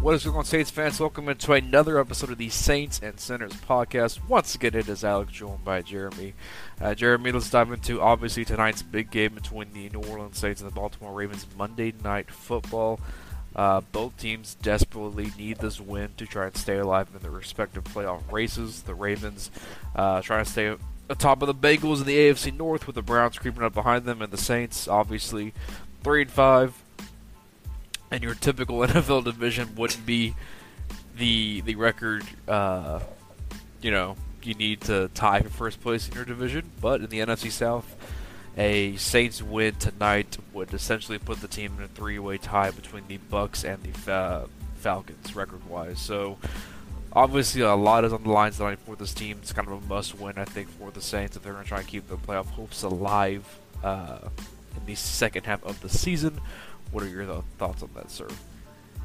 What is going on, Saints fans? Welcome into another episode of the Saints and Sinners podcast. Once again, it is Alec joined by Jeremy. Uh, Jeremy, let's dive into obviously tonight's big game between the New Orleans Saints and the Baltimore Ravens Monday Night Football. Uh, both teams desperately need this win to try and stay alive in their respective playoff races. The Ravens uh, trying to stay atop of the Bengals in the AFC North, with the Browns creeping up behind them, and the Saints obviously three and five and your typical NFL division wouldn't be the the record. Uh, you know, you need to tie for first place in your division, but in the NFC South, a Saints win tonight would essentially put the team in a three-way tie between the Bucks and the uh, Falcons record-wise. So. Obviously, a lot is on the lines tonight for this team. It's kind of a must-win, I think, for the Saints if they're going to try and keep their playoff hopes alive uh, in the second half of the season. What are your th- thoughts on that, sir?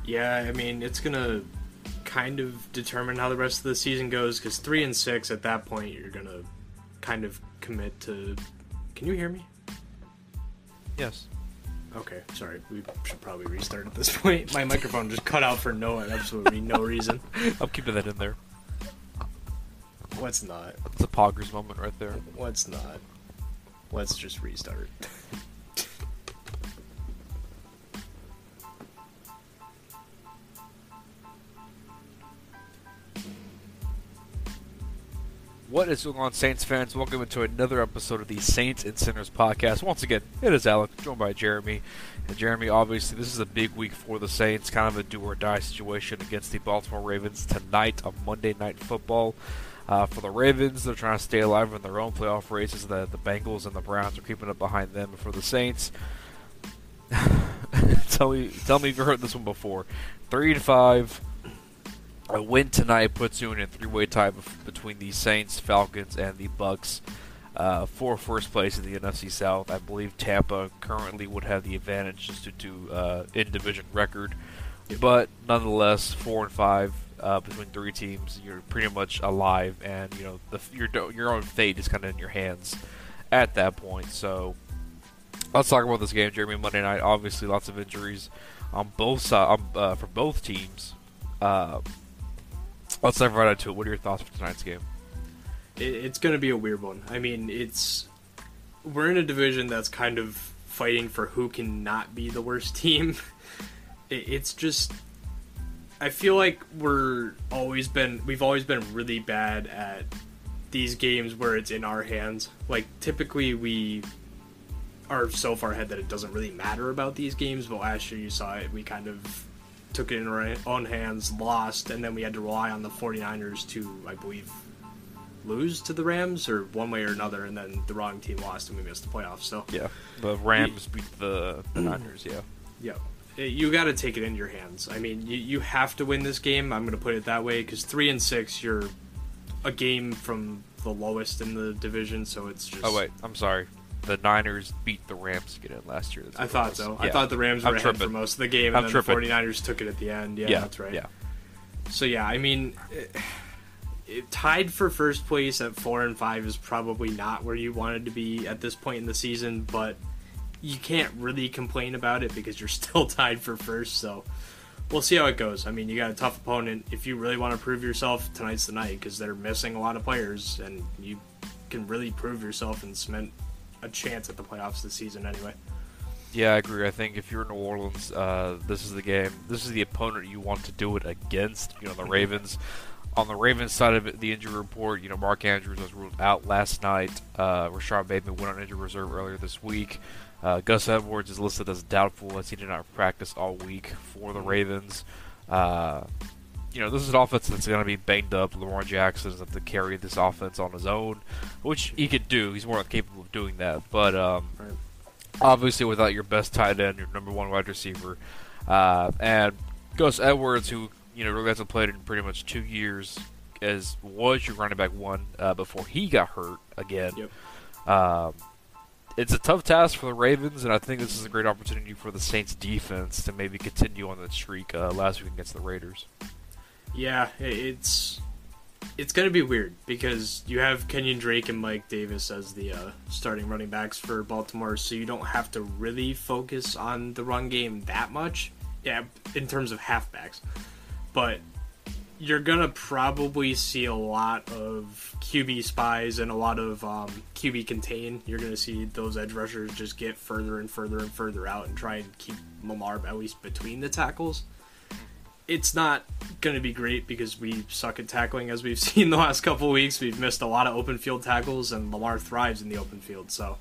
Yeah, I mean, it's gonna kind of determine how the rest of the season goes because three and six at that point you're gonna kind of commit to. Can you hear me? Yes. Okay, sorry. We should probably restart at this point. My microphone just cut out for no absolutely no reason. I'm keeping that in there. What's not? It's a poggers moment right there. What's not? Let's just restart. What is going on, Saints fans? Welcome into another episode of the Saints and Sinners podcast. Once again, it is Alec, joined by Jeremy. And Jeremy, obviously, this is a big week for the Saints, kind of a do or die situation against the Baltimore Ravens tonight on Monday Night Football. Uh, for the Ravens, they're trying to stay alive in their own playoff races. The, the Bengals and the Browns are keeping up behind them. For the Saints, tell me, tell me if you've heard this one before. Three and five a win tonight puts you in a three-way tie between the Saints, Falcons, and the Bucks uh, for first place in the NFC South. I believe Tampa currently would have the advantage just due to uh, in-division record, but nonetheless, four and five uh, between three teams, you're pretty much alive, and you know the, your your own fate is kind of in your hands at that point. So let's talk about this game, Jeremy. Monday night, obviously, lots of injuries on both sides uh, for both teams. Uh, Let's dive right into it. What are your thoughts for tonight's game? it's going to be a weird one. I mean, it's we're in a division that's kind of fighting for who can not be the worst team. it's just I feel like we're always been we've always been really bad at these games where it's in our hands. Like typically we are so far ahead that it doesn't really matter about these games, but last year you saw it we kind of took it in our own hands, lost, and then we had to rely on the 49ers to, I believe, lose to the Rams or one way or another, and then the wrong team lost and we missed the playoffs. So yeah, the Rams beat the, the Niners. Yeah, yeah. You got to take it in your hands. I mean, you, you have to win this game. I'm going to put it that way because three and six, you're a game from the lowest in the division. So it's just. Oh wait, I'm sorry the Niners beat the Rams to get in last year. I thought so. Yeah. I thought the Rams were I'm ahead tripping. for most of the game, and I'm then tripping. the 49ers took it at the end. Yeah, yeah, that's right. Yeah. So yeah, I mean, it, it, tied for first place at four and five is probably not where you wanted to be at this point in the season, but you can't really complain about it because you're still tied for first. So we'll see how it goes. I mean, you got a tough opponent. If you really want to prove yourself, tonight's the night because they're missing a lot of players, and you can really prove yourself and cement a chance at the playoffs this season anyway. Yeah, I agree. I think if you're in New Orleans, uh, this is the game. This is the opponent you want to do it against. You know, the Ravens. On the Ravens side of it, the injury report, you know, Mark Andrews was ruled out last night. Uh, Rashod Bateman went on injury reserve earlier this week. Uh, Gus Edwards is listed as doubtful as he did not practice all week for the Ravens. Uh, you know, this is an offense that's going to be banged up. Lamar Jackson is to carry this offense on his own, which he could do. He's more than capable of doing that. But um, obviously, without your best tight end, your number one wide receiver, uh, and Gus Edwards, who you know really hasn't played in pretty much two years, as was your running back one uh, before he got hurt again. Yep. Um, it's a tough task for the Ravens, and I think this is a great opportunity for the Saints defense to maybe continue on that streak uh, last week against the Raiders. Yeah, it's it's to be weird because you have Kenyan Drake and Mike Davis as the uh, starting running backs for Baltimore, so you don't have to really focus on the run game that much. Yeah, in terms of halfbacks. but you're gonna probably see a lot of QB spies and a lot of um, QB contain. You're gonna see those edge rushers just get further and further and further out and try and keep Lamar at least between the tackles. It's not gonna be great because we suck at tackling, as we've seen the last couple weeks. We've missed a lot of open field tackles, and Lamar thrives in the open field. So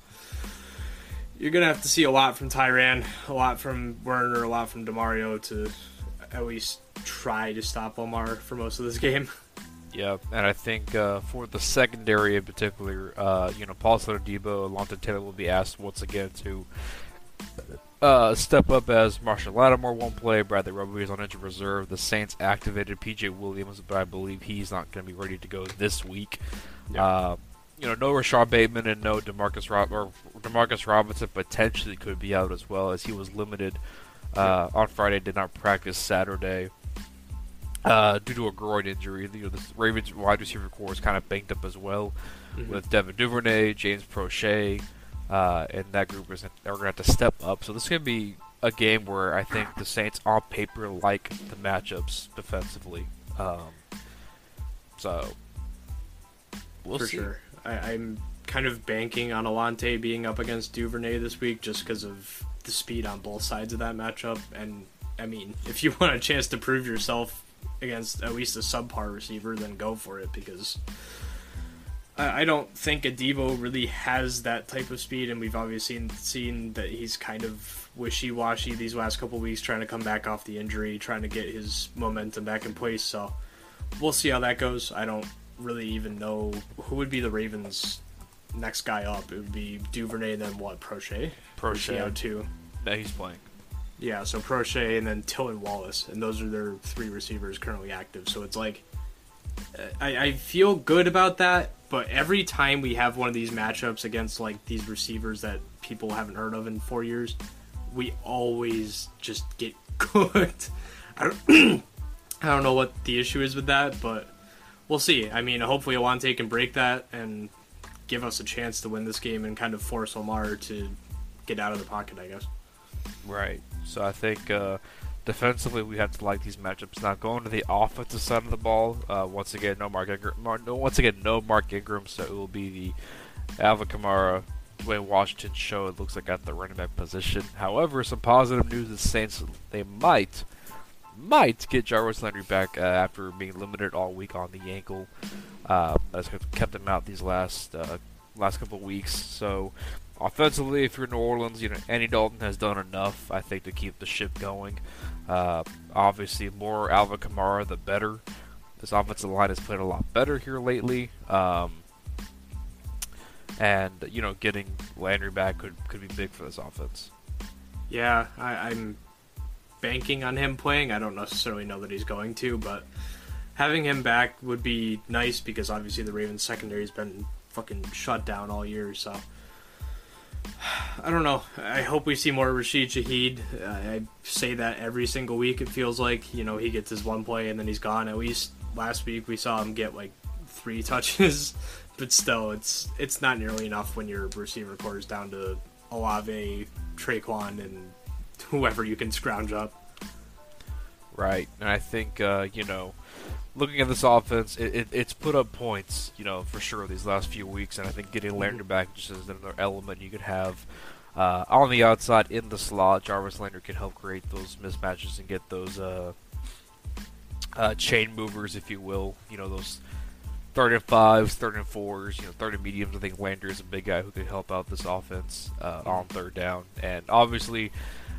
you're gonna have to see a lot from Tyrann, a lot from Werner, a lot from Demario to at least try to stop Lamar for most of this game. Yeah, and I think uh, for the secondary in particular, uh, you know, Paul Debo, Alontae Taylor will be asked once again to uh, step up as Marshon Lattimore won't play. Bradley Roby is on injured reserve. The Saints activated PJ Williams, but I believe he's not going to be ready to go this week. Yeah. Uh, you know, no Rashod Bateman and no Demarcus Rob- or Demarcus Robinson potentially could be out as well as he was limited uh, on Friday, did not practice Saturday uh, due to a groin injury. You know, the Ravens wide receiver core is kind of banked up as well mm-hmm. with Devin Duvernay, James Proche, uh, and that group is, are going to have to step up. So this is going to be a game where I think the Saints on paper like the matchups defensively. Um, so we'll For see. sure. I, am kind of banking on Alontae being up against Duvernay this week just because of the speed on both sides of that matchup. And I mean, if you want a chance to prove yourself against at least a subpar receiver, then go for it because I, don't think Adebo really has that type of speed, and we've obviously seen, seen that he's kind of wishy washy these last couple weeks, trying to come back off the injury, trying to get his momentum back in place. So we'll see how that goes. I don't really even know who would be the Ravens' next guy up. It would be Duvernay, then what? Proche. Proche out too. That he's playing. Yeah, so Proche and then Tylan Wallace, and those are their three receivers currently active. So it's like uh, I, I feel good about that, but every time we have one of these matchups against like these receivers that people haven't heard of in four years, we always just get cooked. I don't, I don't know what the issue is with that, but we'll see. I mean, hopefully Alontae can break that and give us a chance to win this game and kind of force Lamar to get out of the pocket, I guess. Right. So I think uh, defensively we have to like these matchups. Now going to the offensive side of the ball, uh, once again no Mark Ingram. No, once again no Mark Ingram, so it will be the Alvin Kamara, Dwayne Washington show. It looks like at the running back position. However, some positive news: the Saints they might might get Jarvis Landry back uh, after being limited all week on the ankle. Uh, that's kept him out these last uh, last couple weeks. So offensively, if you're New Orleans, you know Andy Dalton has done enough, I think, to keep the ship going. Uh, obviously, more Alvin Kamara, the better. This offensive line has played a lot better here lately, um, and you know, getting Landry back could could be big for this offense. Yeah, I, I'm banking on him playing. I don't necessarily know that he's going to, but having him back would be nice because obviously the Ravens secondary has been fucking shut down all year. So I don't know. I hope we see more Rashid Shaheed. I say that every single week. It feels like you know he gets his one play and then he's gone. At least last week we saw him get like three touches, but still, it's it's not nearly enough when your receiver core is down to Olave, Tre'Quan, and whoever you can scrounge up. Right, and I think uh, you know looking at this offense, it, it, it's put up points, you know, for sure these last few weeks, and I think getting Landry mm-hmm. back just is another element you could have uh, on the outside in the slot. Jarvis Landry can help create those mismatches and get those uh, uh, chain movers, if you will. You know, those third and fives, third and fours, you know, third and mediums. I think Landry is a big guy who could help out this offense uh, on third down, and obviously.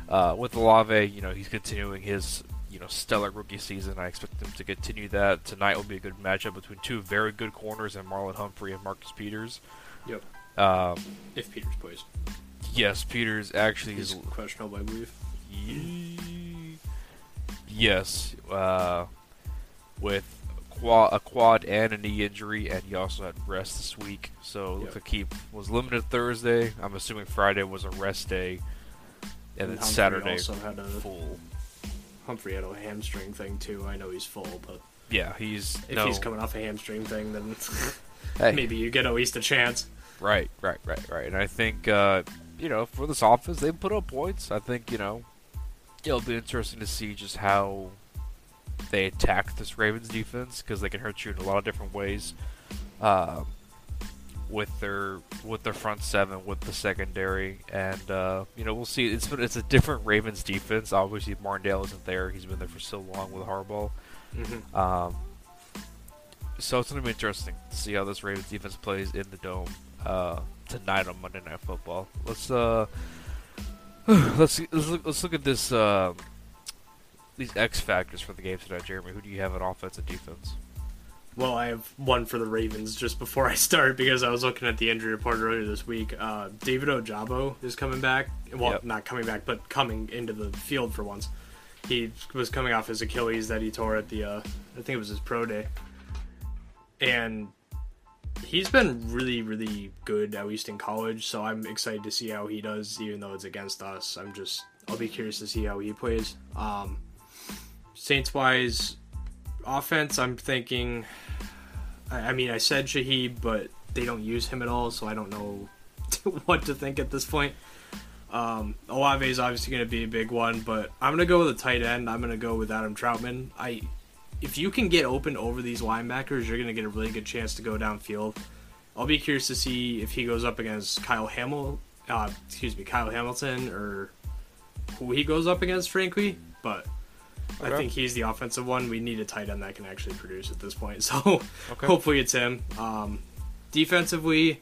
Uh, with Olave, you know, he's continuing his you know stellar rookie season. I expect them to continue that. Tonight will be a good matchup between two very good corners and Marlon Humphrey and Marcus Peters. Yep. Um, if Peters plays. Yes, Peters actually He's is questionable, I believe. yes, uh, with quad, a quad and a knee injury, and he also had rest this week. So yep. looks like he was limited Thursday. I'm assuming Friday was a rest day, and, and then Saturday also had a full Humphrey had a hamstring thing too. I know he's full, but yeah, he's if no. he's coming off a hamstring thing, then hey. maybe you get at least a chance. Right, right, right, right. And I think uh, you know for this offense, they put up points. I think you know it'll be interesting to see just how they attack this Ravens defense because they can hurt you in a lot of different ways. Um, with their with their front seven, with the secondary, and uh, you know we'll see. It's it's a different Ravens defense. Obviously, Martindale isn't there. He's been there for so long with Harbaugh. Mm-hmm. Um, so it's going to be interesting to see how this Ravens defense plays in the dome uh, tonight on Monday Night Football. Let's uh, let's let's look, let's look at this uh, these X factors for the game tonight, Jeremy. Who do you have on offense and defense? Well, I have one for the Ravens just before I start because I was looking at the injury report earlier this week. Uh, David Ojabo is coming back. Well, Yep. not coming back, but coming into the field for once. He was coming off his Achilles that he tore at the, uh, I think it was his pro day. And he's been really, really good, at least in college. So I'm excited to see how he does, even though it's against us. I'm just, I'll be curious to see how he plays. Um, Saints wise, offense, I'm thinking. I, mean, I said Shaheed, but they don't use him at all, so I don't know what to think at this point. Um, Olave is obviously going to be a big one, but I'm going to go with a tight end. I'm going to go with Adam Trautman. I, if you can get open over these linebackers, you're going to get a really good chance to go downfield. I'll be curious to see if he goes up against Kyle Hamil, uh, excuse me, Kyle Hamilton, or who he goes up against, frankly. But I think he's the offensive one. We need a tight end that can actually produce at this point. So Okay. hopefully it's him. Um, defensively,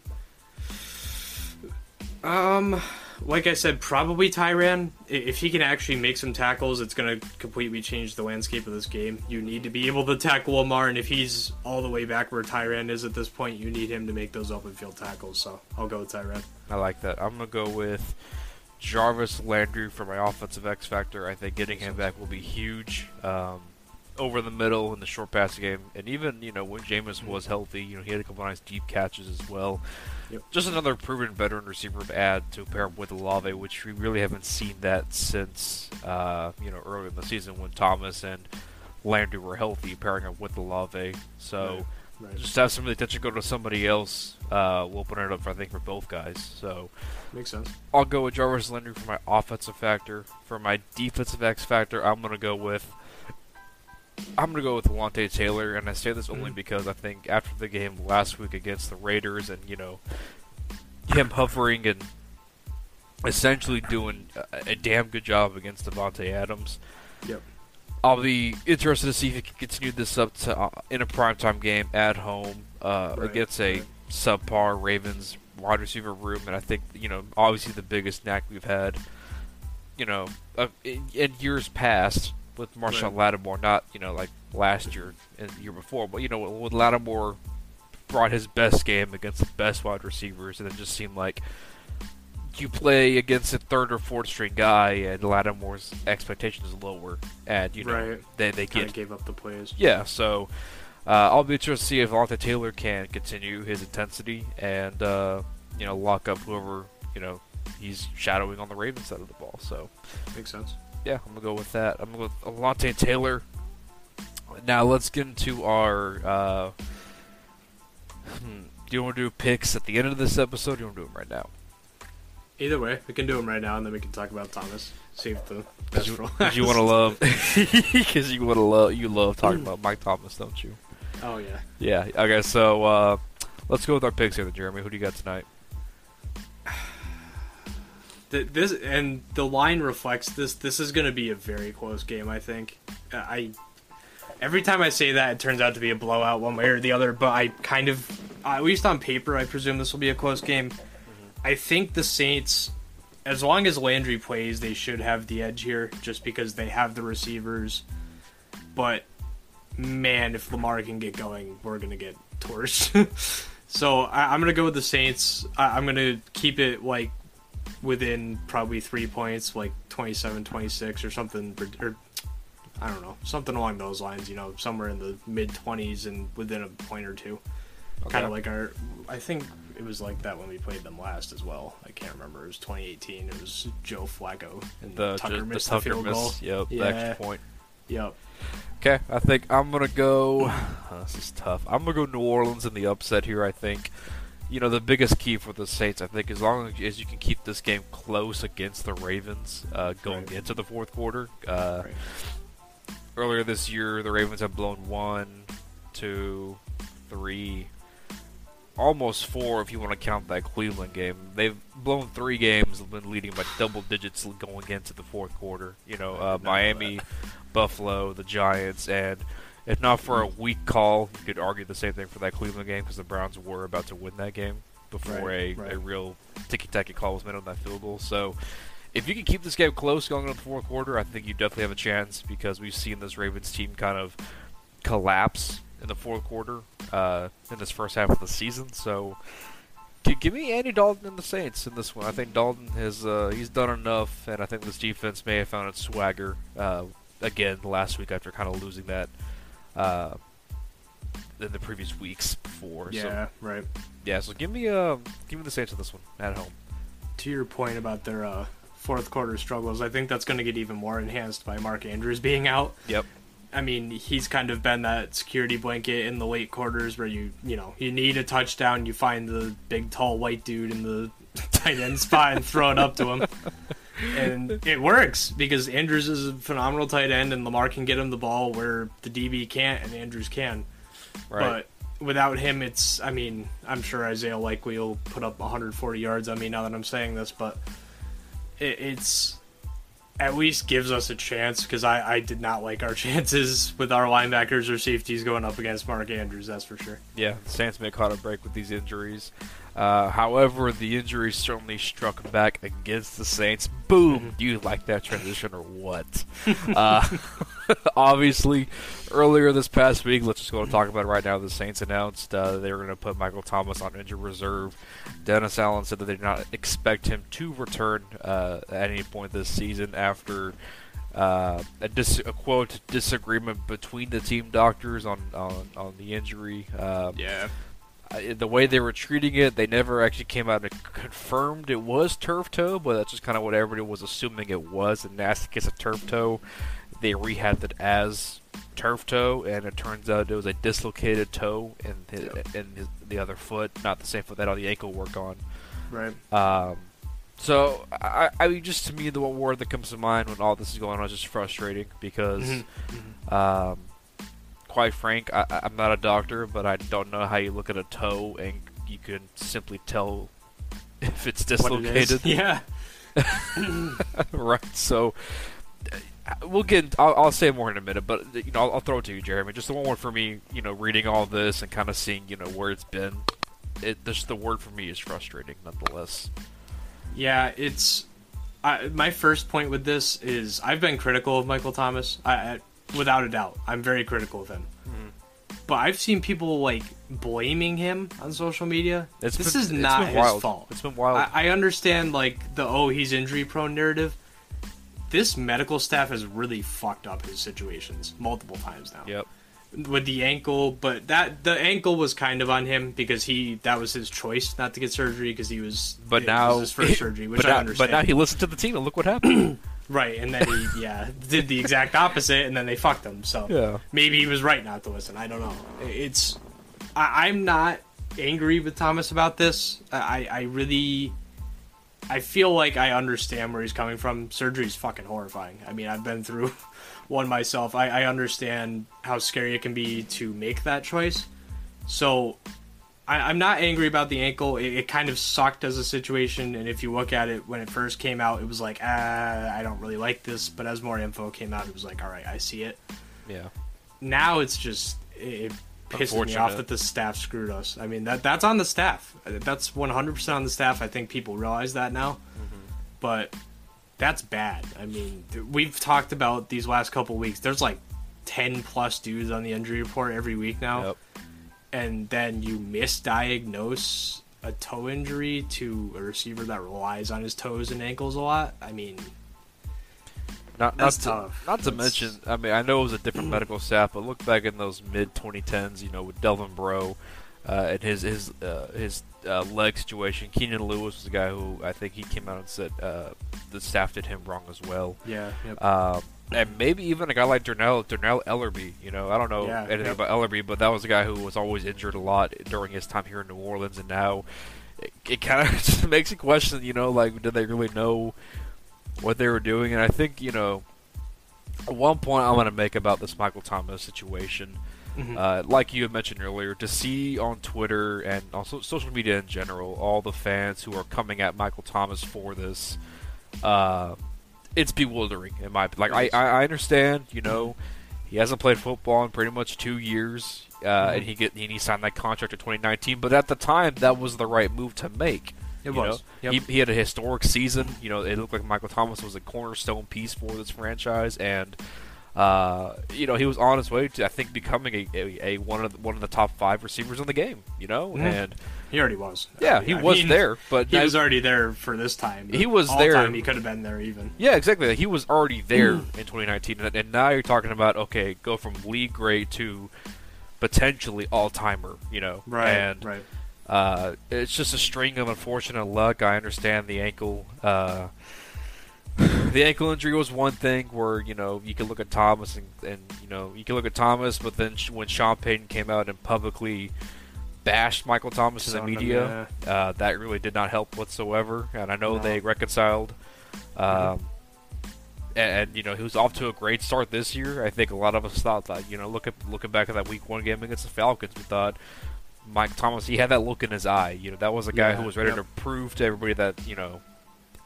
um, like I said, probably Tyrann. If he can actually make some tackles, it's going to completely change the landscape of this game. You need to be able to tackle Lamar, and if he's all the way back where Tyrann is at this point, you need him to make those open field tackles. So I'll go with Tyrann. I like that. I'm gonna go with Jarvis Landry for my offensive X factor. I think getting him back will be huge. Um, over the middle in the short passing game, and even you know when Jameis was healthy, you know he had a couple nice deep catches as well. Yep. Just another proven veteran receiver to add to pair up with Olave, which we really haven't seen that since uh, you know earlier in the season when Thomas and Landry were healthy, pairing up with Olave. So Right. Just have some of the attention go to somebody else. Uh, will open it up, I think, for both guys. So Makes sense. I'll go with Jarvis Landry for my offensive factor. For my defensive X factor, I'm gonna go with I'm gonna go with Lante Taylor, and I say this only Mhm. because I think after the game last week against the Raiders, and you know him hovering and essentially doing a, a damn good job against Davante Adams. Yep. I'll be interested to see if he can continue this up to uh, in a primetime game at home uh, Right, against a right. subpar Ravens wide receiver room, and I think you know obviously the biggest knack we've had, you know, uh, in, in years past with Marshon Right. Lattimore, not you know like last year and the year before, but you know when Lattimore brought his best game against the best wide receivers, and it just seemed like you play against a third or fourth string guy, and Lattimore's expectations is lower, and you know Right. they they Kind get of gave up the plays. yeah, so uh, I'll be interested to see if Alontae Taylor can continue his intensity and uh, you know lock up whoever you know he's shadowing on the Ravens side of the ball. So Makes sense. yeah, I'm gonna go with that. I'm gonna go with Alontae Taylor. Now let's get into our. Uh, hmm, do you want to do picks at the end of this episode? Or do you want to do them right now? Either way, we can do them right now, and then we can talk about Thomas. Save the Because best you, for 'cause last. you want to love, because you want to love, you love talking about Mike Thomas, don't you? Oh yeah. Yeah. Okay. So uh, let's go with our picks here, then, Jeremy. Who do you got tonight? Th- this and the line reflects this. This is going to be a very close game. I think. Uh, I every time I say that, it turns out to be a blowout one way or the other. But I kind of, at least on paper, I presume this will be a close game. I think the Saints, as long as Landry plays, they should have the edge here, just because they have the receivers. But man, if Lamar can get going, we're gonna get torched. so I, I'm gonna go with the Saints. I, I'm gonna keep it like within probably three points, like 27, 26 or something, or, or I don't know, something along those lines. You know, somewhere in the mid 20s and within a point or two. Kind of like our, I think it was like that when we played them last as well. I can't remember. It was 2018. It was Joe Flacco and the Tucker the missed Tucker the field goal. miss. Yep. The Yeah. extra point. Yep. Okay. I think I'm gonna go. this is tough. I'm gonna go New Orleans in the upset here. I think. You know the biggest key for the Saints, I think, as long as you can keep this game close against the Ravens uh, going Right. into the fourth quarter, uh, Right. earlier this year, the Ravens have blown one, two, three, almost four if you want to count that Cleveland game. They've blown three games, been leading by double digits going into the fourth quarter. You know, uh, Miami, Buffalo, the Giants, and if not for a weak call, you could argue the same thing for that Cleveland game because the Browns were about to win that game before Right, a, right. a real ticky-tacky call was made on that field goal. So if you can keep this game close going into the fourth quarter, I think you definitely have a chance because we've seen this Ravens team kind of collapse in the fourth quarter uh, in this first half of the season. So give me Andy Dalton and the Saints in this one. I think Dalton has uh, he's done enough, and I think this defense may have found its swagger uh, again last week after kind of losing that. Uh, in the previous weeks before, so Yeah, right. yeah. So give me, uh, give me the Saints in this one at home. To your point about their uh, fourth quarter struggles, I think that's going to get even more enhanced by Mark Andrews being out. Yep. I mean, he's kind of been that security blanket in the late quarters where you, you know, you need a touchdown, you find the big tall white dude in the tight end spot and throw it up to him. And it works because Andrews is a phenomenal tight end and Lamar can get him the ball where the DB can't and Andrews can. Right. But without him, it's. I mean, I'm sure Isaiah Likely will put up 140 yards on me now that I'm saying this, but it, it's at least gives us a chance because I, I did not like our chances with our linebackers or safeties going up against Mark Andrews. That's for sure. Yeah, Saints may caught a break with these injuries. Uh, however, the injury certainly struck back against the Saints. Boom! Do you like that transition or what? uh, obviously, earlier this past week, let's just go and talk about it right now. The Saints announced uh, they were going to put Michael Thomas on injured reserve. Dennis Allen said that they did not expect him to return uh, at any point this season after uh, a, dis- a quote disagreement between the team doctors on on, on the injury. Uh, Yeah. The way they were treating it, they never actually came out and confirmed it was turf toe, but that's just kind of what everybody was assuming it was. And nasty case of turf toe, they rehabbed it as turf toe, and it turns out it was a dislocated toe in his, in his, the other foot, not the same foot that all the ankle work on. Right. Um, so I, I mean, just to me, the one word that comes to mind when all this is going on is just frustrating because, Mhm. um, quite frank, I, I'm not a doctor, but I don't know how you look at a toe and you can simply tell if it's What it dislocated, Yeah. right? So. uh, We'll get. I'll, I'll say more in a minute, but you know, I'll, I'll throw it to you, Jeremy. Just the one word for me. You know, reading all this and kind of seeing, you know, where it's been. It just the word for me is frustrating, nonetheless. Yeah, it's. I, my first point with this is I've been critical of Michael Thomas. I, I without a doubt, I'm very critical of him. Mm-hmm. But I've seen people like blaming him on social media. It's this been- is not been his wild. fault. It's been wild. I, I understand like the oh he's injury prone narrative. This medical staff has really fucked up his situations multiple times now. Yep. With the ankle, but that the ankle was kind of on him because he that was his choice not to get surgery because he was But it now was his first surgery, which but I now, understand. But now he listened to the team and look what happened. Right, and then he yeah did the exact opposite, and then they fucked him. So Yeah. maybe he was right not to listen. I don't know. It's I, I'm not angry with Thomas about this. I I really I feel like I understand where he's coming from. Surgery's fucking horrifying. I mean, I've been through one myself. I, I understand how scary it can be to make that choice. So I, I'm not angry about the ankle. It, it kind of sucked as a situation, and if you look at it when it first came out, it was like, ah, I don't really like this. But as more info came out, it was like, all right, I see it. yeah. Now it's just it, it pisses me off that the staff screwed us. I mean that that's on the staff. That's 100 percent on the staff. I think people realize that now, Mm-hmm. but that's bad. I mean, th- we've talked about these last couple weeks. There's like 10 plus dudes on the injury report every week now Yep. And then you misdiagnose a toe injury to a receiver that relies on his toes and ankles a lot. I mean, Not, That's not to, tough. Not to mention, I mean, I know it was a different medical staff, but look back in those mid 2010s, you know, with Delvin Breaux uh, and his his uh, his uh, leg situation. Keenan Lewis was the guy who I think he came out and said uh, the staff did him wrong as well. yeah, yep. Um, and maybe even a guy like Dannell Dannell Ellerbe. You know, I don't know Yeah, anything yep. about Ellerbe, but that was a guy who was always injured a lot during his time here in New Orleans, and now it, it kind of just makes you question. You know, like did they really know what they were doing? And I think you know, one point I want to make about this Michael Thomas situation, Mhm. uh, like you had mentioned earlier, to see on Twitter and also social media in general, all the fans who are coming at Michael Thomas for this, uh, it's bewildering in my like. I, I understand, you know, he hasn't played football in pretty much two years, uh, Mhm. and he get and he signed that contract in 2019. But at the time, that was the right move to make. It you was. know? Yep. He, he had a historic season. You know, it looked like Michael Thomas was a cornerstone piece for this franchise, and uh, you know he was on his way to I think becoming a, a, a one of the, one of the top five receivers in the game. You know, Mhm. and He already was. yeah, he I was mean, there, but He I- was already there for this time. He was All there. Time he could have been there even. Yeah, exactly. He was already there Mm. in 2019, and, and now you're talking about okay, go from league grade to potentially all timer. You know, Right. And right. uh, it's just a string of unfortunate luck. I understand the ankle. Uh, the ankle injury was one thing where you know you can look at Thomas and, and you know you can look at Thomas, but then when Sean Payton came out and publicly bashed Michael Thomas in the media, uh, that really did not help whatsoever. And I know No. they reconciled. Um, and, and, you know he was off to a great start this year. I think a lot of us thought that you know look at looking back at that Week One game against the Falcons, we thought Mike Thomas he had that look in his eye. You know that was a guy Yeah, who was ready yep. to prove to everybody that you know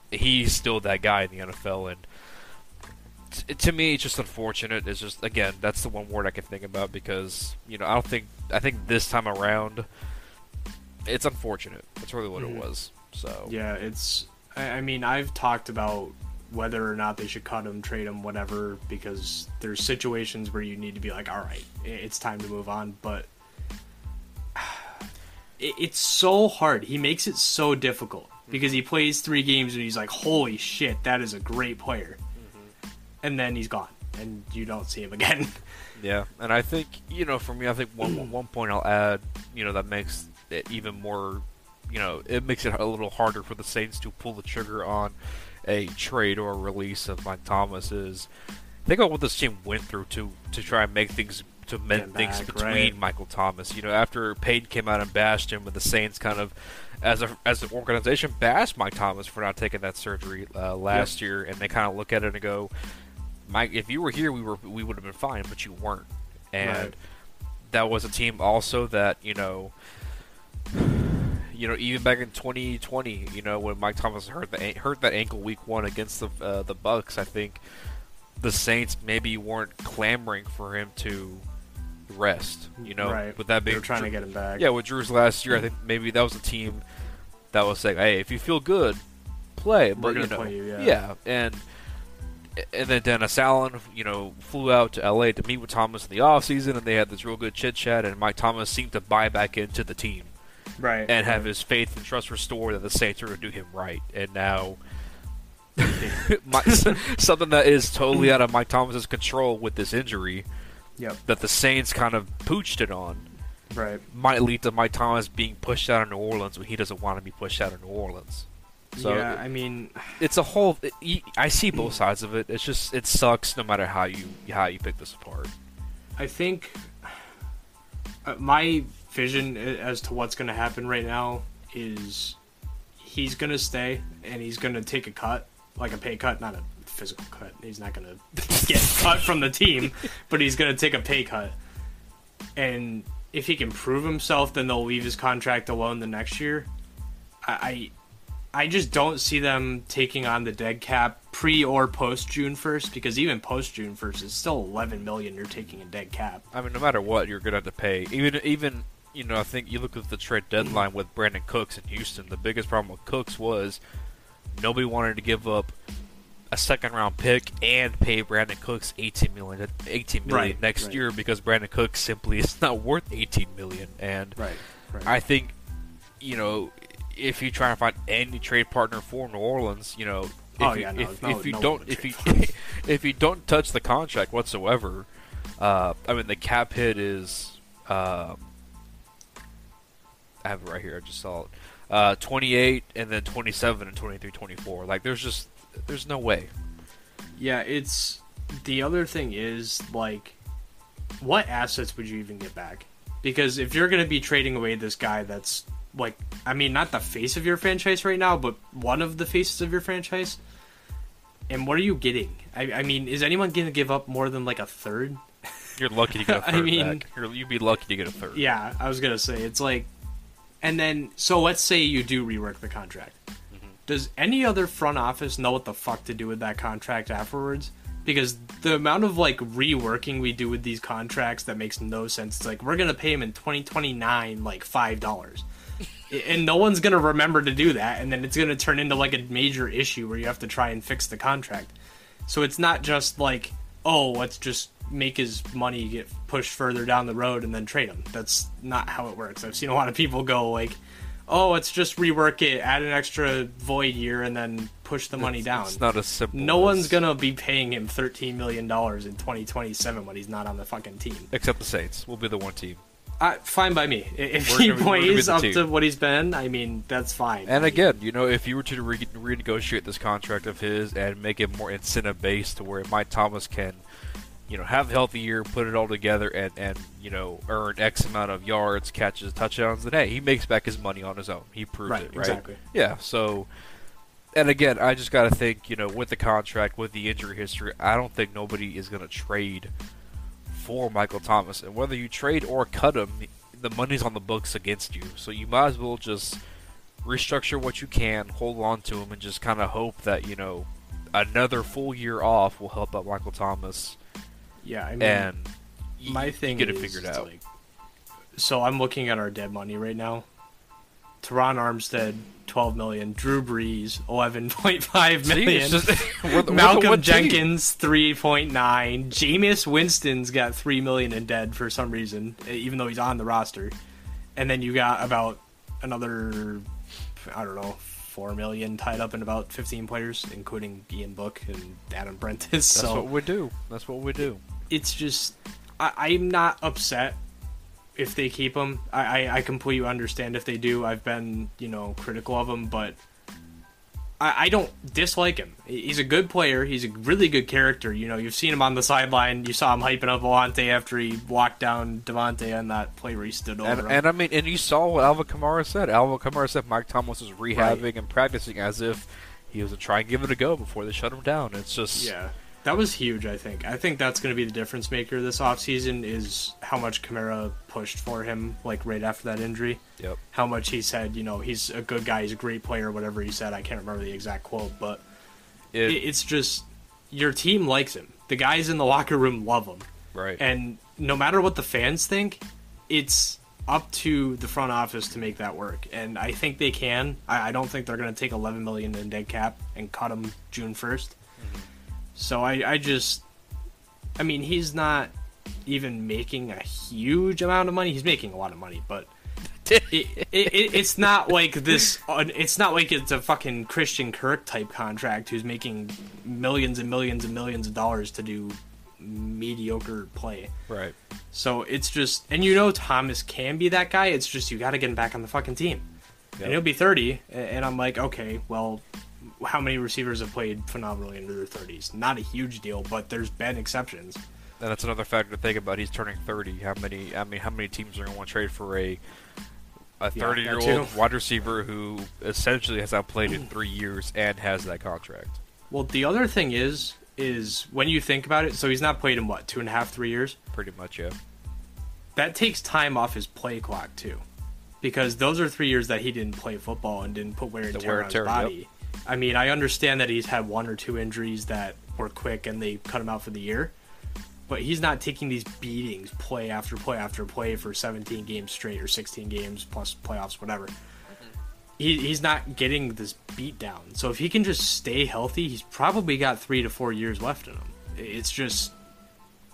he's still that guy in the NFL. And to me, it's just unfortunate. It's just again that's the one word I can think about because you know I don't think I think this time around it's unfortunate. That's really what Mhm. it was. So Yeah, it's. I, I mean, I've talked about whether or not they should cut him, trade him, whatever, because there's situations where you need to be like, all right, it's time to move on. But it's so hard. He makes it so difficult because he plays three games and he's like, holy shit, that is a great player. And then he's gone, and you don't see him again. Yeah, and I think you know, for me, I think one one point I'll add, you know, that makes it even more, you know, it makes it a little harder for the Saints to pull the trigger on a trade or a release of Mike Thomas is think about what this team went through to to try and make things to mend Get things between right. Michael Thomas. You know, after Payton came out and bashed him, with the Saints kind of as a as an organization bashed Mike Thomas for not taking that surgery uh, last year, and they kind of look at it and go, Mike, if you were here, we were we would have been fine, but you weren't, and Right. that was a team also that you know. You know, even back in 2020, you know, when Mike Thomas hurt the hurt that ankle week one against the uh, the Bucks, I think the Saints maybe weren't clamoring for him to rest. You know, right. with that they being were trying Drew- to get him back. yeah, with Drew's last year, I think maybe that was a team that was saying, "Hey, if you feel good, play." But you know, you, yeah. and and then Dennis Allen, you know, flew out to L.A. to meet with Thomas in the offseason, and they had this real good chit chat. And Mike Thomas seemed to buy back into the team right. and have his faith and trust restored that the Saints are going to do him right. And now, my, something that is totally out of Mike Thomas's control with this injury Yep. that the Saints kind of pooched it on Right. might lead to Mike Thomas being pushed out of New Orleans when he doesn't want to be pushed out of New Orleans. So yeah, it- I mean, it's a whole. It, I see both sides of it. It's just it sucks no matter how you how you pick this apart. I think uh, my vision as to what's going to happen right now is he's going to stay and he's going to take a cut, like a pay cut, not a physical cut. He's not going to get cut from the team, but he's going to take a pay cut. And if he can prove himself, then they'll leave his contract alone the next year. I, I, just don't see them taking on the dead cap pre or post June first because even post June first is still eleven million you're taking a dead cap. I mean, no matter what, you're gonna have to pay. Even even you know, I think you look at the trade deadline with Brandin Cooks in Houston. The biggest problem with Cooks was nobody wanted to give up a second round pick and pay Brandin Cooks 18 million 18 million Right, next right. year because Brandin Cooks simply is not worth 18 million and Right. Right. I think, you know, if you try to find any trade partner for New Orleans, you know, if Oh, you, yeah, no, if, no- if you no don't if you if you don't touch the contract whatsoever, uh, I mean the cap hit is um, I have it right here. I just saw it. Uh, 28 and then 27 and 23 24 like there's just there's no way yeah, it's the other thing is like, what assets would you even get back? Because if you're going to be trading away this guy that's like, I mean, not the face of your franchise right now, but one of the faces of your franchise, And what are you getting? I, I mean, is anyone going to give up more than like a third? You're lucky to get a I third I mean- you'd be lucky to get a third. Yeah, I was gonna say it's like, and then so let's say you do rework the contract. Mm-hmm. Does any other front office know what the fuck to do with that contract afterwards? Because the amount of like reworking we do with these contracts that makes no sense. It's like we're gonna pay him in 2029 like five dollars, and no one's gonna remember to do that, and then it's gonna turn into like a major issue where you have to try and fix the contract. So it's not just like, oh, let's just make his money get pushed further down the road and then trade him. That's not how it works. I've seen a lot of people go like, oh, let's just rework it, add an extra void year, and then push the money It's- down. It's not as simple. no as- one's gonna be paying him thirteen million dollars in 2027 when he's not on the fucking team. Except the Saints. We'll be the one team. Uh, fine by me. If We're he gonna- we're gonna be plays up team. to what he's been, I mean, that's fine. And again, you know, if you were to re- renegotiate this contract of his and make it more incentive based to where Mike Thomas can, you know, have a healthy year, put it all together, and and you know, earn X amount of yards, catches, touchdowns, then hey, he makes back his money on his own. He proves Right, it, right? exactly. Yeah. So, and again, I just got to think, you know, with the contract, with the injury history, I don't think nobody is going to trade for Michael Thomas, and whether you trade or cut him, the money's on the books against you. So you might as well just restructure what you can, hold on to him, and just kind of hope that you know another full year off will help out Michael Thomas, yeah, I mean, and my you thing get it figured out. like- so I'm looking at our dead money right now. Terron Armstead, 12 million. Drew Brees, 11.5 See, million. it's just- we're the- we're the Malcolm one team. Jenkins, 3.9. Jameis Winston's got 3 million in dead for some reason, e, even though he's on the roster. And then you got about another, I don't know, 4 million tied up in about 15 players, including Ian Book and Adam Prentice. That's so what we do. That's what we do. it's just I, I'm not upset if they keep him. I, I I completely understand if they do. I've been you know critical of him, but I, I don't dislike him. He's a good player. He's a really good character. You know, you've seen him on the sideline. You saw him hyping up Volante after he walked down Davante on that play where he stood over And, him. and I mean, and you saw what Alvin Kamara said. Alvin Kamara said Mike Thomas was rehabbing and practicing as if he was trying to try and give it a go before they shut him down. It's just Yeah, that was huge. I think. I think that's going to be the difference maker this offseason is how much Kamara pushed for him, like right after that injury. Yep. How much he said, you know, he's a good guy, he's a great player, whatever he said. I can't remember the exact quote, but It, it, it's just your team likes him. The guys in the locker room love him, right. and no matter what the fans think, it's up to the front office to make that work. And I think they can. I, I don't think they're going to take 11 million in dead cap and cut him June 1st. So I, I just, I mean, he's not even making a huge amount of money. He's making a lot of money, but it, it, it, it's not like this. Uh, it's not like it's a fucking Christian Kirk type contract who's making millions and millions and millions of dollars to do mediocre play. right. So it's just, and you know Thomas can be that guy. It's just you got to get him back on the fucking team, Yep. and he'll be thirty. And I'm like, okay, well, how many receivers have played phenomenally into their thirties? Not a huge deal, but there's been exceptions. And that's another factor to think about. He's turning 30. How many? I mean, how many teams are going to want to trade for a a that 30 year old wide receiver who essentially has outplayed in three years and has that contract? Well, the other thing is, is when you think about it, so he's not played in what two and a half, three years. Pretty much, yeah. That takes time off his play clock too, because those are three years that he didn't play football and didn't put wear and The tear wear on his body. yep. I mean, I understand that he's had one or two injuries that were quick and they cut him out for the year, but he's not taking these beatings play after play after play for 17 games straight or 16 games plus playoffs, whatever. He, he's not getting this beat down. So if he can just stay healthy, he's probably got three to four years left in him. It's just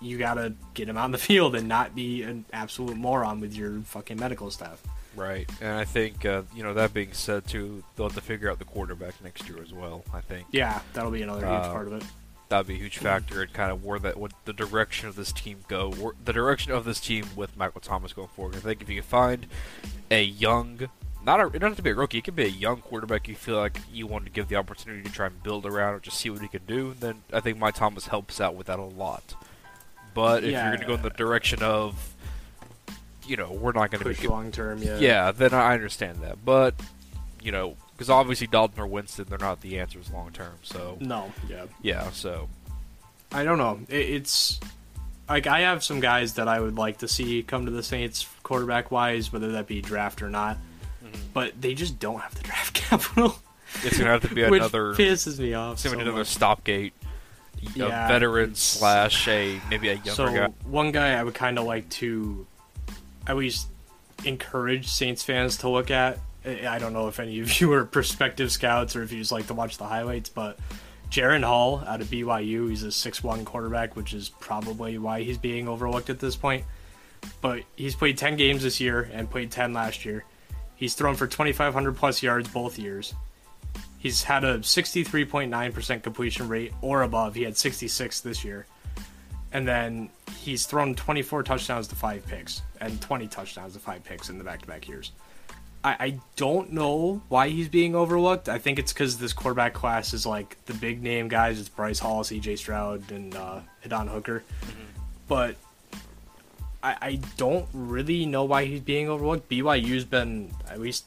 you gotta get him on the field and not be an absolute moron with your fucking medical staff. Right. And I think, uh, you know, that being said, too, they'll have to figure out the quarterback next year as well, I think. Yeah, that'll be another huge Uh, part of it. That'd be a huge factor in kind of where that, what the direction of this team go, where, the direction of this team with Michael Thomas going forward. I think if you can find a young, not a, it doesn't have to be a rookie, it can be a young quarterback you feel like you want to give the opportunity to try and build around or just see what he can do, then I think Mike Thomas helps out with that a lot. But if Yeah. you're going to go in the direction of, you know, we're not going to Push be long term, yeah. yeah, then I understand that. But you know, because obviously Dalton or Winston, they're not the answers long term. So No, yeah. yeah, so I don't know. It, it's like I have some guys that I would like to see come to the Saints quarterback wise, whether that be draft or not. Mm-hmm. But they just don't have the draft capital, it's gonna have to be another. pisses me off. It's so another much. stopgate. A Yeah, veteran slash a maybe a younger So guy. one guy I would kind of like to at always encourage Saints fans to look at. I I don't know if any of you are prospective scouts or if you just like to watch the highlights, but Jaren Hall out of BYU, he's a 6'1 quarterback, which is probably why he's being overlooked at this point. But he's played 10 games this year and played 10 last year. He's thrown for 2,500 plus yards both years. He's had a 63.9% completion rate or above. He had 66 this year. And then he's thrown 24 touchdowns to five picks and 20 touchdowns to five picks in the back to back years. I, I don't know why he's being overlooked. I think it's because this quarterback class is like the big name guys. It's Bryce Hall, CJ Stroud, and uh, Hendon Hooker. But I, I don't really know why he's being overlooked. BYU's been at least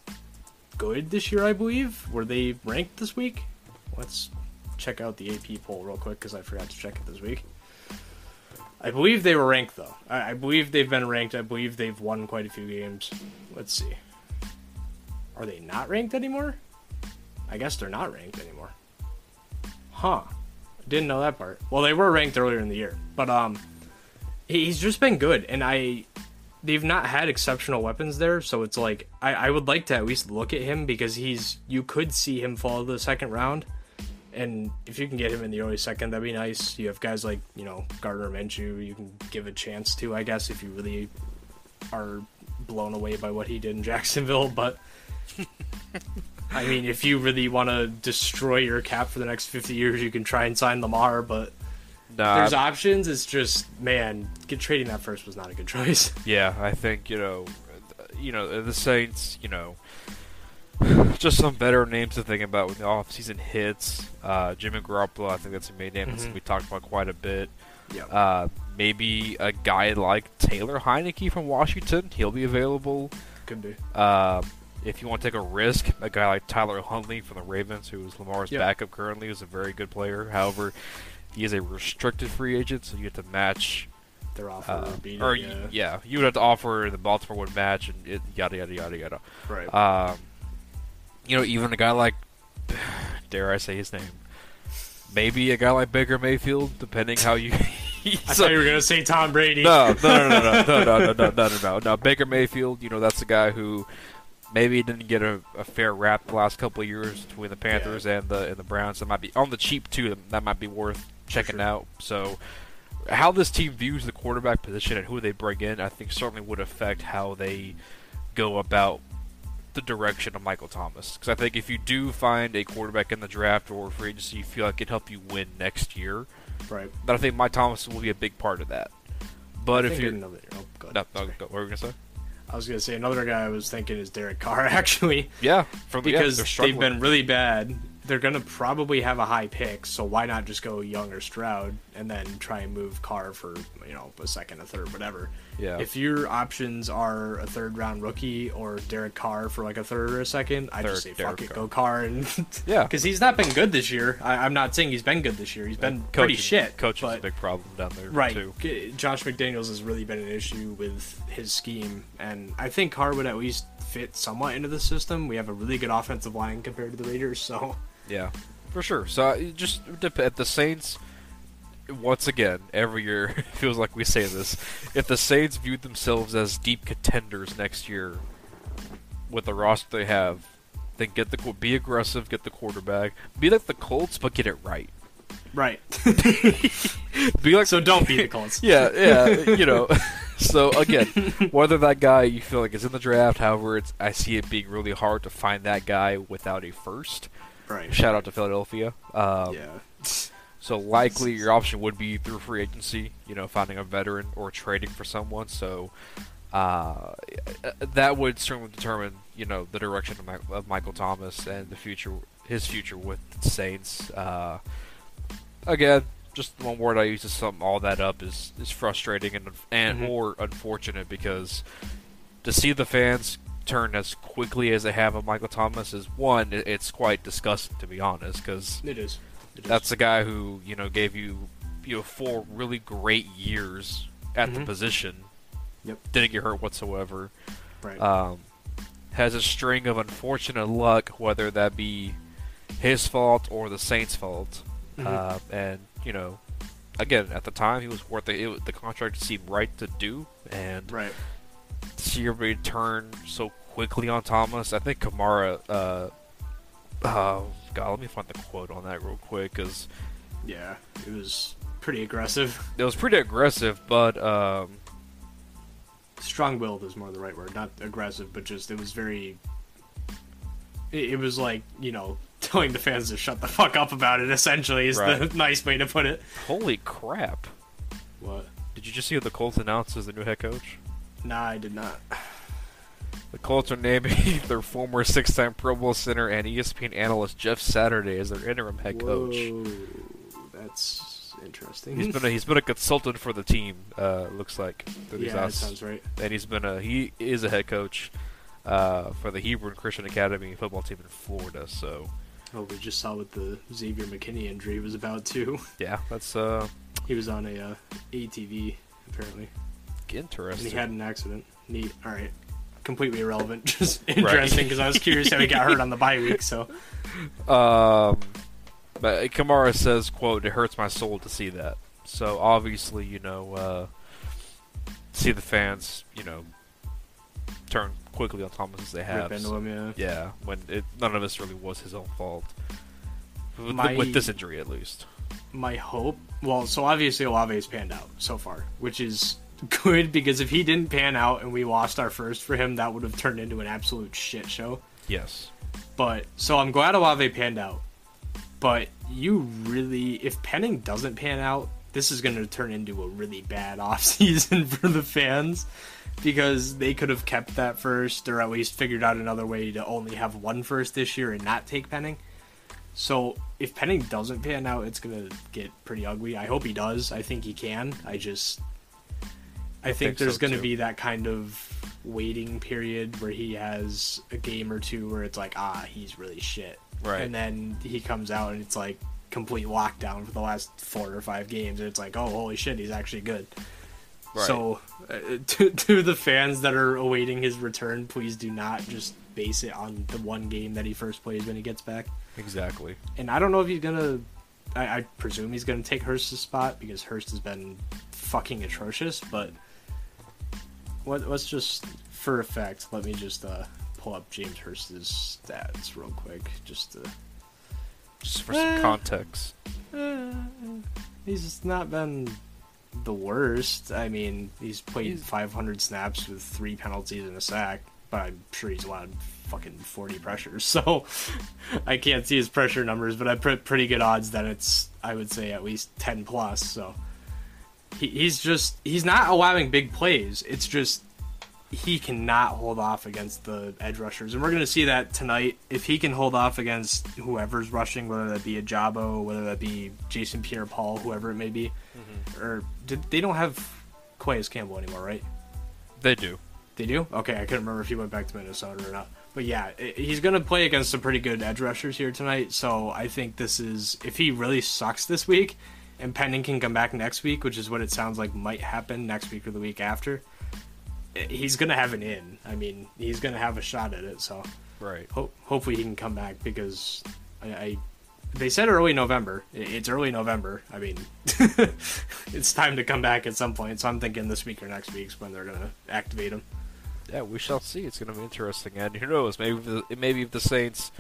good this year, I believe. Were they ranked this week? Let's check out the AP poll real quick because I forgot to check it this week. I believe they were ranked though. I, I believe they've been ranked. I believe they've won quite a few games. Let's see. Are they not ranked anymore? I guess they're not ranked anymore. Huh. Didn't know that part. Well, they were ranked earlier in the year, but um, he's just been good, and I they've not had exceptional weapons there, so it's like I, I would like to at least look at him because he's you could see him fall to the second round. And if you can get him in the early second, that'd be nice. You have guys like, you know, Gardner Minshew you can give a chance to, I guess, if you really are blown away by what he did in Jacksonville. But I mean, if you really want to destroy your cap for the next 50 years, you can try and sign Lamar. But Nah, there's options. It's just, man, get trading that first was not a good choice. Yeah, I think you know, you know the Saints. You know, just some better names to think about when the offseason hits. Uh, Jimmy Garoppolo, I think that's a main name Mhm. we talked about quite a bit. Yeah. Uh, maybe a guy like Taylor Heinicke from Washington, he'll be available. Could be. Um, if you want to take a risk, a guy like Tyler Huntley from the Ravens, who is Lamar's Yeah. backup currently, is a very good player. However, he is a restricted free agent, so you have to match Their offer uh, would be. or yeah. yeah, you would have to offer, the Baltimore would match, and it, yada yada yada yada. Right. Um, you know, even a guy like, dare I say his name, maybe a guy like Baker Mayfield, depending how you. I thought you were going to say Tom Brady. no, no, no, no, no, no, no, no, no, no, no, no, no. Baker Mayfield, you know, that's the guy who maybe didn't get a, a fair rap the last couple of years between the Panthers and the and the Browns. That might be on the cheap too. That might be worth checking sure. out. So, how this team views the quarterback position and who they bring in, I think certainly would affect how they go about the direction of Michael Thomas. Because I think if you do find a quarterback in the draft or free agency you feel like can help you win next year, Right. But I think Mike Thomas will be a big part of that. But I if you're another, oh, go ahead. no, no, go- what were we gonna say? I was to say another guy I was thinking is Derek Carr, actually. Yeah, from the yeah, because they're they've been really bad. They're gonna probably have a high pick, so why not just go Young or Stroud and then try and move Carr for you know a second, a third, whatever. Yeah. If your options are a third round rookie or Derek Carr for like a third or a second, I just say Third fuck Derek it, Carr. go Carr and Yeah. because he's not been good this year. I, I'm not saying he's been good this year. He's been pretty shit. Coaching's but a big problem down there Right. too. Josh McDaniels has really been an issue with his scheme, and I think Carr would at least fit somewhat into the system. We have a really good offensive line compared to the Raiders, so Yeah, for sure. So just at the Saints. Once again, every year it feels like we say this. If the Saints viewed themselves as deep contenders next year, with the roster they have, then get the be aggressive, get the quarterback, be like the Colts, but get it right. right. Be like so don't be the Colts. yeah, yeah, you know. So again, whether that guy you feel like is in the draft, however, it's I see it being really hard to find that guy without a first. Right. Shout out to Philadelphia. Um, Yeah. So likely your option would be through free agency, you know, finding a veteran or trading for someone. So uh, that would certainly determine, you know, the direction of, Mi- of Michael Thomas and the future, his future with the Saints. Uh, again, just one word I use to sum all that up is is frustrating and and Mhm. or unfortunate because to see the fans turn as quickly as they have of Michael Thomas is one. It's quite disgusting to be honest, because It is. That's the guy who you know gave you you know four really great years at the Mhm. position. Yep. Didn't get hurt whatsoever. right. Um, has a string of unfortunate luck, whether that be his fault or the Saints' fault. Mhm. Uh, and you know, again, at the time he was worth it. it the contract seemed right to do, and right. to see everybody turn so quickly on Thomas. I think Kamara. Uh, oh God, let me find the quote on that real quick because Yeah. It was pretty aggressive. it was pretty aggressive, but um, Strong-willed is more the right word, not aggressive, but just it was very. It, it was like you know telling the fans to shut the fuck up about it. Essentially, is the nice way to put it. holy crap! What? Did you just see the Colts announced as the new head coach? Nah, I did not. The Colts are naming their former six-time Pro Bowl center and ESPN analyst Jeff Saturday as their interim head coach. Whoa, that's interesting. He's been a, he's been a consultant for the team. Uh, looks like yeah, that sounds right. and he's been a he is a head coach uh, for the Hebron Christian Academy football team in Florida. So Oh, we just saw what the Xavier McKinney injury was about too. yeah, that's uh, He was on a uh, ATV apparently, and interesting. he had an accident. Neat. All right. Completely irrelevant. Just interesting because I was curious how he got hurt on the bye week. So Um, but Kamara says, "quote It hurts my soul to see that." So obviously, you know, uh, see the fans, you know, turn quickly on Thomas as they have. into him. Yeah. Yeah, when it, none of this really was his own fault. With, My- with this injury, at least. my hope well so obviously Olave has panned out so far which is good because if he didn't pan out and we lost our first for him that would have turned into an absolute shit show Yes. but so I'm glad Olave panned out but you really if Penning doesn't pan out this is going to turn into a really bad offseason for the fans because they could have kept that first or at least figured out another way to only have one first this year and not take Penning so if Penning doesn't pan out, it's gonna get pretty ugly. I hope he does. I think he can. I just, I, think, think so, there's gonna be that kind of waiting period where he has a game or two where it's like, ah, he's really shit, Right. and then he comes out and it's like complete lockdown for the last four or five games, and it's like, oh, holy shit, he's actually good. Right. So, uh, to, to the fans that are awaiting his return, please do not just base it on the one game that he first plays when he gets back Exactly. and I don't know if he's gonna. I, I presume he's gonna take Hurst's spot because Hurst has been fucking atrocious. But what, let's just, for effect, let me just uh, pull up James Hurst's stats real quick, just to. Just for some Eh. context. Uh, he's just not been the worst. I mean, he's played He's- 500 snaps with three penalties and a sack, but I'm sure he's allowed fucking 40 pressures. So I can't see his pressure numbers, but I put pretty good odds that it's, I would say, at least 10 plus. So he, he's just, he's not allowing big plays. It's just he cannot hold off against the edge rushers, and we're going to see that tonight. If he can hold off against whoever's rushing, whether that be Ojabo, whether that be Jason Pierre-Paul, whoever it may be, mm-hmm. or did, they don't have Calais Campbell anymore, right? They do. They do. Okay, I couldn't remember if he went back to Minnesota or not. But yeah, i- he's going to play against some pretty good edge rushers here tonight. So I think this is if he really sucks this week, and Penning can come back next week, which is what it sounds like might happen next week or the week after. Eh, he's gonna have an in. I mean, he's gonna have a shot at it. So Right. ho- hopefully he can come back because I, I they said early November. It's early November. I mean, it's time to come back at some point. So I'm thinking this week or next week's when they're gonna activate him. Yeah, we shall see. It's going to be interesting, and who knows? Maybe the, maybe if the Saints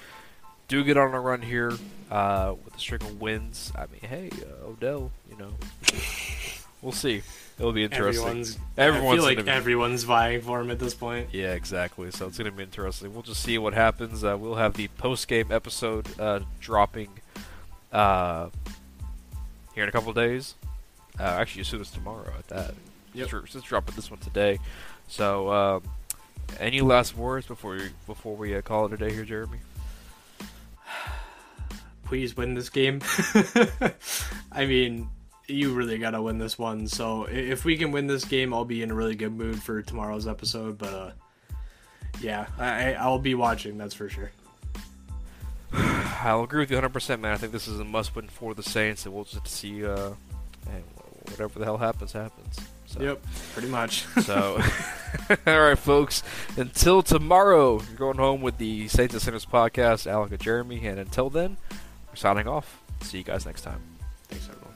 do get on a run here uh, with a string of wins, I mean, hey, uh, Odell, you know, we'll see. It'll be interesting. Everyone's, Everyone's I feel like be- everyone's vying for him at this point. Yeah, exactly. So it's going to be interesting. We'll just see what happens. Uh, we'll have the post game episode uh, dropping uh, here in a couple of days. Uh, actually, as soon as tomorrow at that. Yep. Just, just dropping this one today. So, um, any last words before we, before we uh, call it a day here, Jeremy? Please win this game. I mean, you really gotta win this one. So if we can win this game, I'll be in a really good mood for tomorrow's episode. But uh, yeah, I, I'll be watching. That's for sure. I'll agree with you 100%, man. I think this is a must-win for the Saints, and we'll just see. Uh, and whatever the hell happens, happens. So. Yep, pretty much. so, all right, folks. Until tomorrow, you're going home with the Saints and Sinners podcast, Alec and Jeremy, and until then, signing off. See you guys next time. Thanks, everyone.